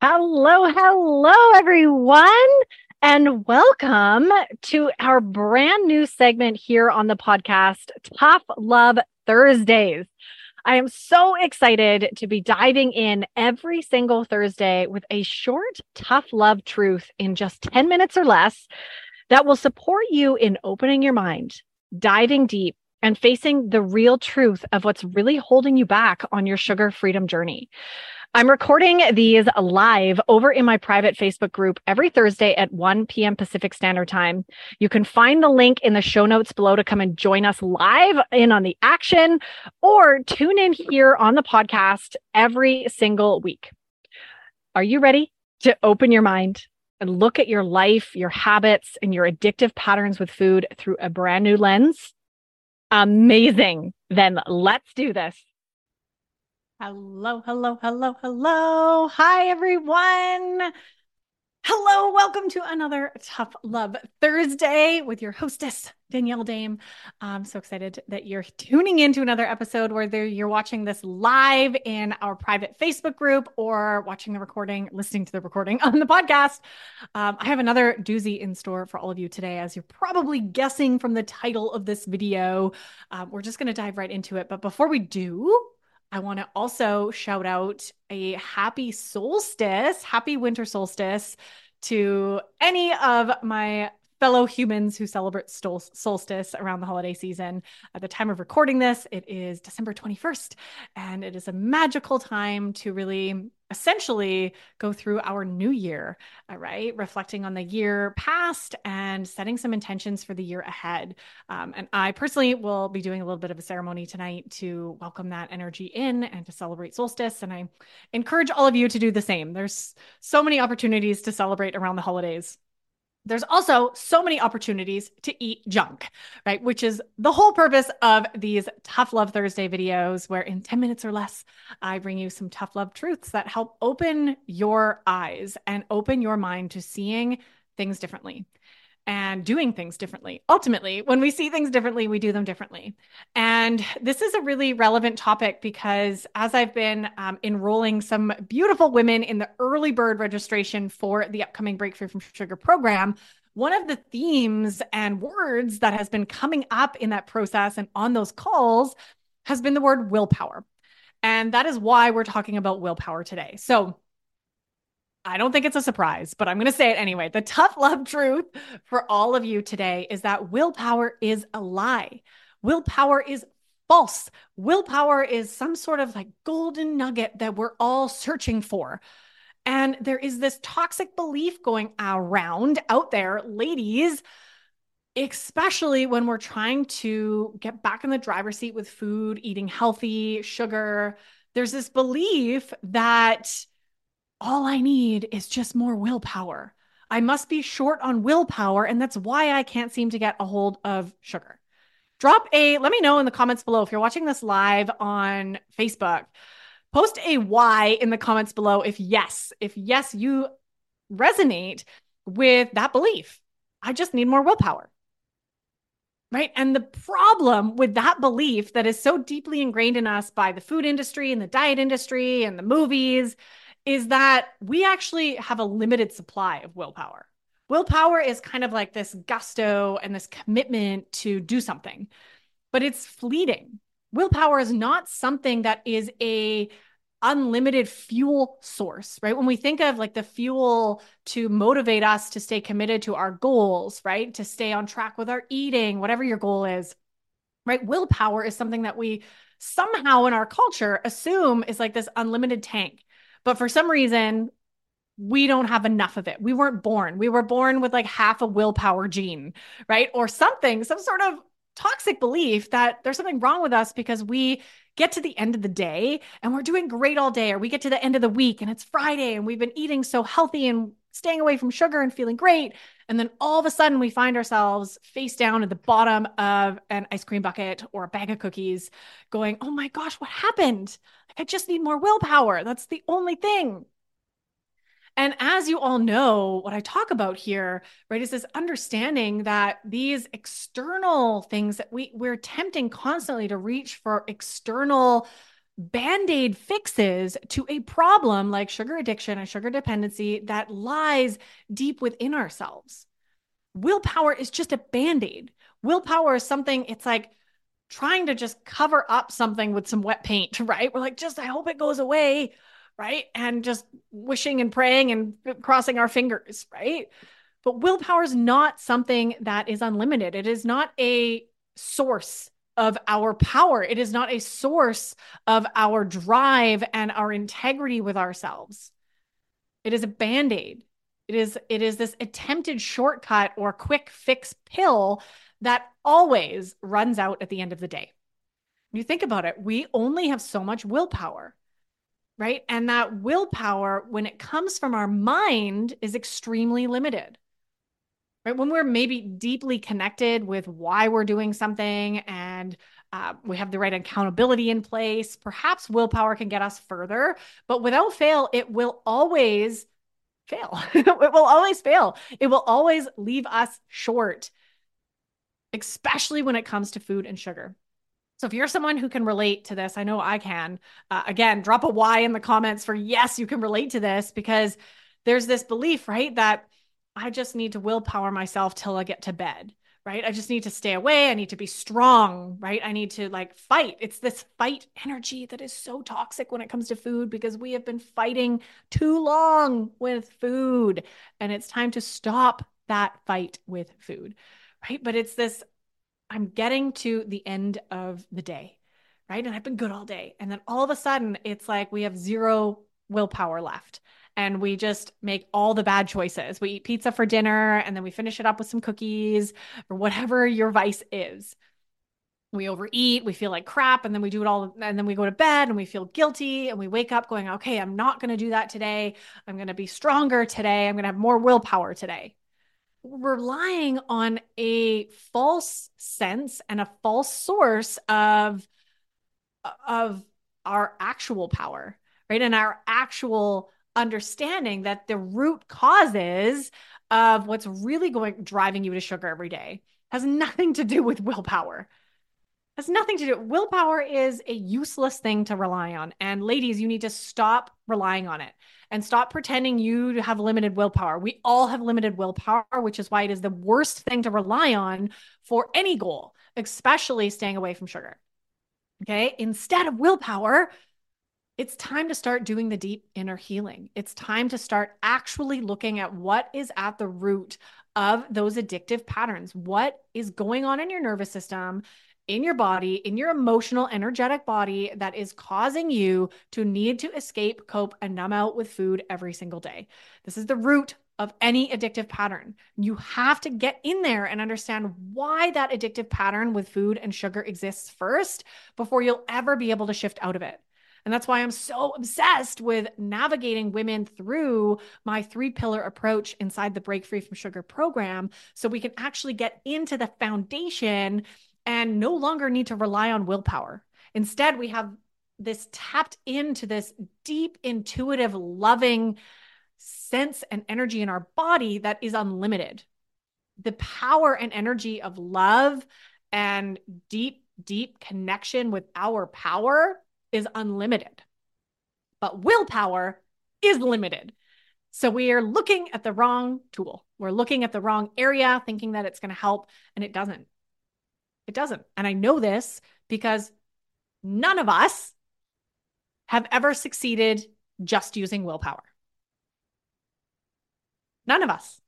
Hello, hello, everyone, and welcome to our brand new segment here on the podcast, Tough Love Thursdays. I am so excited to be diving in every single Thursday with a short, tough love truth in just 10 minutes or less that will support you in opening your mind, diving deep, and facing the real truth of what's really holding you back on your sugar freedom journey. I'm recording these live over in my private Facebook group every Thursday at 1 p.m. Pacific Standard Time. You can find the link in the show notes below to come and join us live in on the action or tune in here on the podcast every single week. Are you ready to open your mind and look at your life, your habits, and your addictive patterns with food through a brand new lens? Amazing. Then let's do this. Hello, hello, hello, hello. Hi, everyone. Hello, welcome to another Tough Love Thursday with your hostess, Danielle Dame. I'm so excited that you're tuning into another episode, whether you're watching this live in our private Facebook group or watching the recording, listening to the recording on the podcast. Um, I have another doozy in store for all of you today, as you're probably guessing from the title of this video. Um, we're just going to dive right into it. But before we do, I want to also shout out a happy solstice, happy winter solstice to any of my fellow humans who celebrate solstice around the holiday season. At the time of recording this, it is December 21st, and it is a magical time to really essentially go through our new year, all right, reflecting on the year past and setting some intentions for the year ahead. Um, and I personally will be doing a little bit of a ceremony tonight to welcome that energy in and to celebrate solstice. And I encourage all of you to do the same. There's so many opportunities to celebrate around the holidays there's also so many opportunities to eat junk, right? Which is the whole purpose of these Tough Love Thursday videos, where in 10 minutes or less, I bring you some tough love truths that help open your eyes and open your mind to seeing things differently and doing things differently. Ultimately, when we see things differently, we do them differently. And this is a really relevant topic because as I've been um, enrolling some beautiful women in the early bird registration for the upcoming Break Free from Sugar program, one of the themes and words that has been coming up in that process and on those calls has been the word willpower. And that is why we're talking about willpower today. So, I don't think it's a surprise, but I'm going to say it anyway. The tough love truth for all of you today is that willpower is a lie. Willpower is false. Willpower is some sort of like golden nugget that we're all searching for. And there is this toxic belief going around out there, ladies, especially when we're trying to get back in the driver's seat with food, eating healthy, sugar. There's this belief that all I need is just more willpower. I must be short on willpower, and that's why I can't seem to get a hold of sugar. Drop a, let me know in the comments below if you're watching this live on Facebook. Post a why in the comments below if yes, if yes, you resonate with that belief. I just need more willpower. Right. And the problem with that belief that is so deeply ingrained in us by the food industry and the diet industry and the movies is that we actually have a limited supply of willpower. Willpower is kind of like this gusto and this commitment to do something, but it's fleeting. Willpower is not something that is a unlimited fuel source, right? When we think of like the fuel to motivate us to stay committed to our goals, right? To stay on track with our eating, whatever your goal is, right? Willpower is something that we somehow in our culture assume is like this unlimited tank. But for some reason, we don't have enough of it. We weren't born. We were born with like half a willpower gene, right? Or something, some sort of toxic belief that there's something wrong with us because we get to the end of the day and we're doing great all day, or we get to the end of the week and it's Friday and we've been eating so healthy and staying away from sugar and feeling great. And then all of a sudden we find ourselves face down at the bottom of an ice cream bucket or a bag of cookies going, oh my gosh, what happened? I just need more willpower. That's the only thing. And as you all know, what I talk about here, right, is this understanding that these external things that we we're tempting constantly to reach for external band aid fixes to a problem like sugar addiction and sugar dependency that lies deep within ourselves. Willpower is just a band aid. Willpower is something, it's like trying to just cover up something with some wet paint, right? We're like, just, I hope it goes away, right? And just wishing and praying and crossing our fingers, right? But willpower is not something that is unlimited. It is not a source of our power. It is not a source of our drive and our integrity with ourselves. It is a band aid. It is, it is this attempted shortcut or quick fix pill that always runs out at the end of the day. When you think about it, we only have so much willpower, right? And that willpower, when it comes from our mind, is extremely limited right? When we're maybe deeply connected with why we're doing something and uh, we have the right accountability in place, perhaps willpower can get us further. But without fail, it will always fail. it will always fail. It will always leave us short, especially when it comes to food and sugar. So if you're someone who can relate to this, I know I can. Uh, again, drop a Y in the comments for yes, you can relate to this because there's this belief, right, that I just need to willpower myself till I get to bed, right? I just need to stay away. I need to be strong, right? I need to like fight. It's this fight energy that is so toxic when it comes to food because we have been fighting too long with food. And it's time to stop that fight with food, right? But it's this I'm getting to the end of the day, right? And I've been good all day. And then all of a sudden, it's like we have zero willpower left and we just make all the bad choices. We eat pizza for dinner and then we finish it up with some cookies or whatever your vice is. We overeat, we feel like crap, and then we do it all, and then we go to bed and we feel guilty and we wake up going, okay, I'm not going to do that today. I'm going to be stronger today. I'm going to have more willpower today. Relying on a false sense and a false source of, of our actual power, right? And our actual understanding that the root causes of what's really going driving you to sugar every day has nothing to do with willpower. Has nothing to do. Willpower is a useless thing to rely on. And ladies, you need to stop relying on it and stop pretending you have limited willpower. We all have limited willpower, which is why it is the worst thing to rely on for any goal, especially staying away from sugar. Okay. Instead of willpower, it's time to start doing the deep inner healing. It's time to start actually looking at what is at the root of those addictive patterns. What is going on in your nervous system, in your body, in your emotional, energetic body that is causing you to need to escape, cope, and numb out with food every single day. This is the root of any addictive pattern. You have to get in there and understand why that addictive pattern with food and sugar exists first before you'll ever be able to shift out of it. And that's why I'm so obsessed with navigating women through my three pillar approach inside the Break Free from Sugar program so we can actually get into the foundation and no longer need to rely on willpower. Instead, we have this tapped into this deep, intuitive, loving sense and energy in our body that is unlimited. The power and energy of love and deep, deep connection with our power is unlimited, but willpower is limited. So we are looking at the wrong tool. We're looking at the wrong area, thinking that it's going to help, and it doesn't. It doesn't. And I know this because none of us have ever succeeded just using willpower. None of us.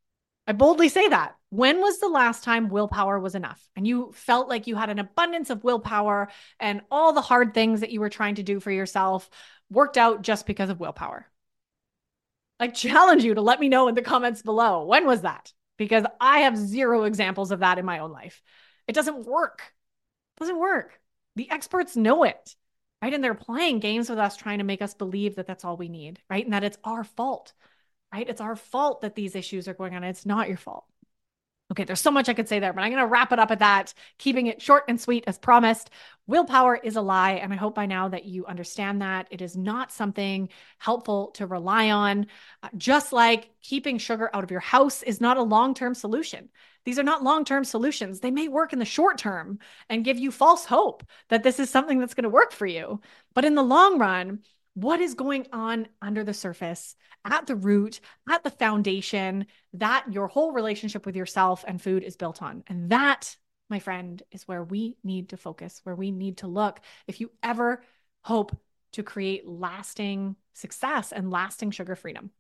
I boldly say that. When was the last time willpower was enough and you felt like you had an abundance of willpower and all the hard things that you were trying to do for yourself worked out just because of willpower? I challenge you to let me know in the comments below. When was that? Because I have zero examples of that in my own life. It doesn't work. It doesn't work. The experts know it, right? And they're playing games with us, trying to make us believe that that's all we need, right? And that it's our fault, right? It's our fault that these issues are going on. It's not your fault. Okay, there's so much I could say there, but I'm going to wrap it up at that, keeping it short and sweet as promised. Willpower is a lie. And I hope by now that you understand that it is not something helpful to rely on. Uh, just like keeping sugar out of your house is not a long term solution. These are not long term solutions. They may work in the short term and give you false hope that this is something that's going to work for you. But in the long run, what is going on under the surface, at the root, at the foundation that your whole relationship with yourself and food is built on. And that, my friend, is where we need to focus, where we need to look. If you ever hope to create lasting success and lasting sugar freedom.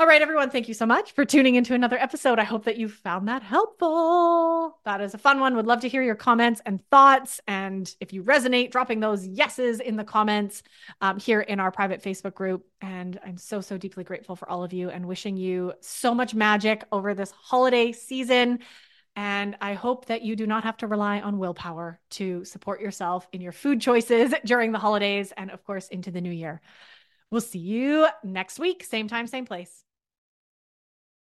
All right, everyone, thank you so much for tuning into another episode. I hope that you found that helpful. That is a fun one. Would love to hear your comments and thoughts. And if you resonate, dropping those yeses in the comments um, here in our private Facebook group. And I'm so, so deeply grateful for all of you and wishing you so much magic over this holiday season. And I hope that you do not have to rely on willpower to support yourself in your food choices during the holidays and, of course, into the new year. We'll see you next week, same time, same place.